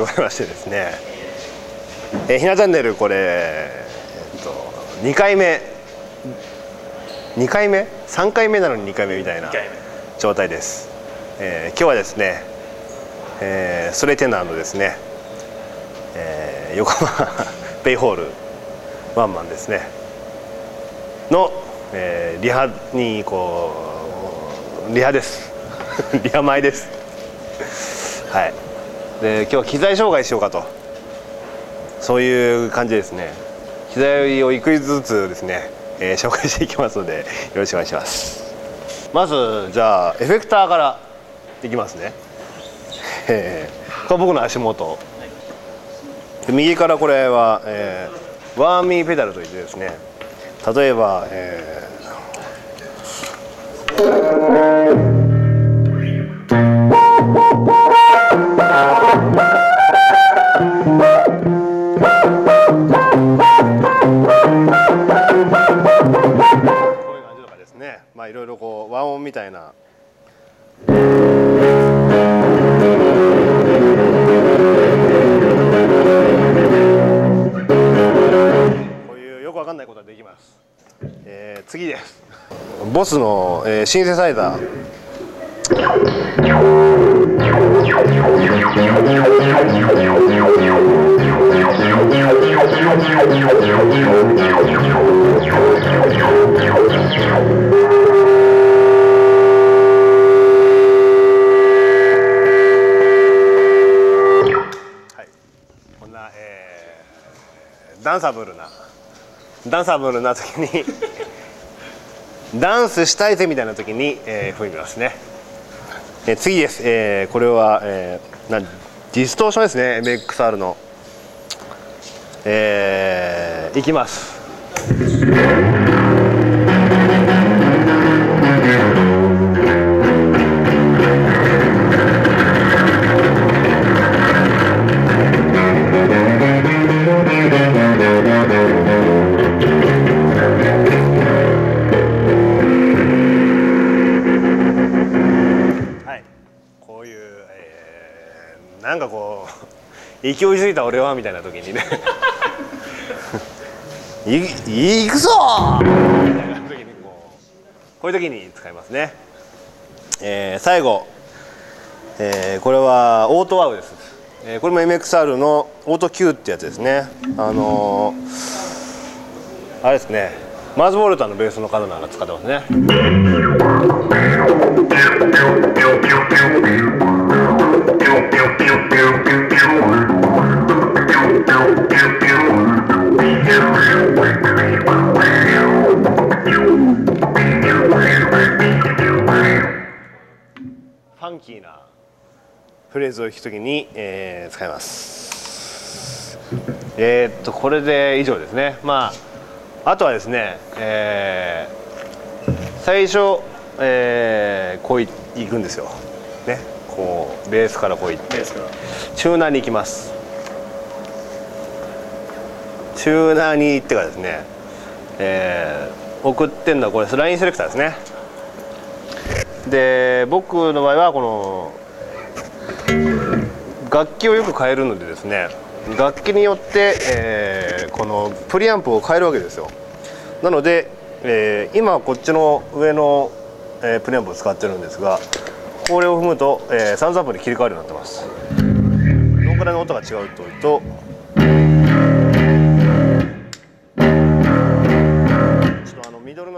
ございましてですね、えー、ひなチャンネルこれ、えー、っと2回目。2回目？3回目なのに2回目みたいな状態です、えー、今日はですね、えー、ストレイテナーのですね、えー、横浜 ベイホールワンマンですね。の、えー、リハにこうリハです。リハ前です。はいで今日は機材紹介しようかと。そういう感じですね。機材をいくずつですね、えー、紹介していきますのでよろしくお願いします。まずじゃあエフェクターからいきますね、えー、これ僕の足元。右からこれは、えー、ワーミーペダルといってですね。例えば、えーえー、次です。ボスの、えー、シンセサイザー。ダンサブルな。ダンサブルな時に ダンスしたいぜみたいな時に、えー、踏みますね、えー、次です、えー、これは、えー、なディストーションですね。MXR の。えー、いきます。なんかこう勢いづいた俺はみたいな時にね。いいくぞ！みたいな時にこうこういう時に使いますね、えー、最後、えー、これはオートワウです、えー、これも MXR のオート Q ってやつですね。あのー、あれですね。マーズボルタのベースの方なんか使ってますねァンキーなフレーズを弾くときに、えー、使います。えー、っとこれで以上ですね。まああとはですね、えー、最初、えー、こういくんですよ。ね。こうベースからこういってチューナーに行きますチューナーに行ってからですね、えー、送ってんのはこれラインセレクターですね。で僕の場合はこの楽器をよく変えるのでですね楽器によって、えー、このプリアンプを変えるわけですよ。なので、えー、今こっちの上の、えー、プリアンプを使ってるんですがこれを踏むと、えー、サンズアップに切り替わるようになってます。どのくらいの音が違うというと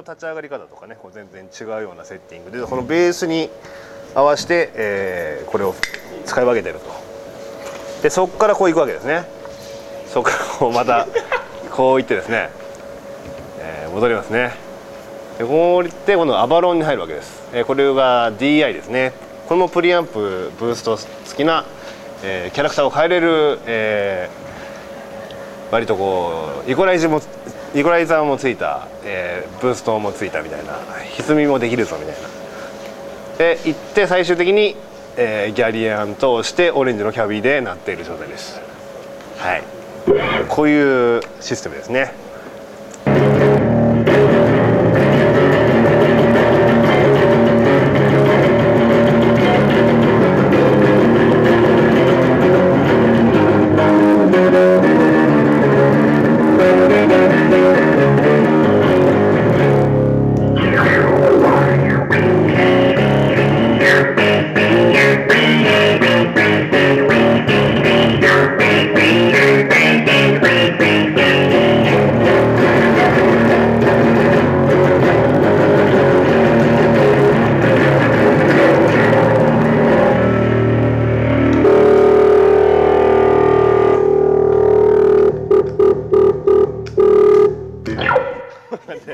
立ち上がり方とかねこう全然違うようなセッティングでこのベースに合わせて、えー、これを使い分けてると。でそこからこういくわけですね。そこからこうまた こういってですね、えー、戻りますね。でこういってこのアバロンに入るわけです、えー、これが DI ですね。これもプリアンプブースト付きな、えー、キャラクターを変えれる、えー、割とこうイコライズもイコライザーもついた、えー、ブーストもついたみたいな歪みもできるぞみたいな。で行って最終的に、えー、ギャリアン通してオレンジのキャビで鳴っている状態です。はい。こういうシステムですね。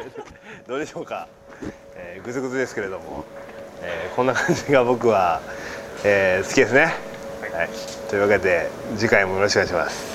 どうでしょうか、えー、ぐずぐずですけれども、えー、こんな感じが僕は、えー、好きですね、はい、はい、というわけで次回もよろしくお願いします。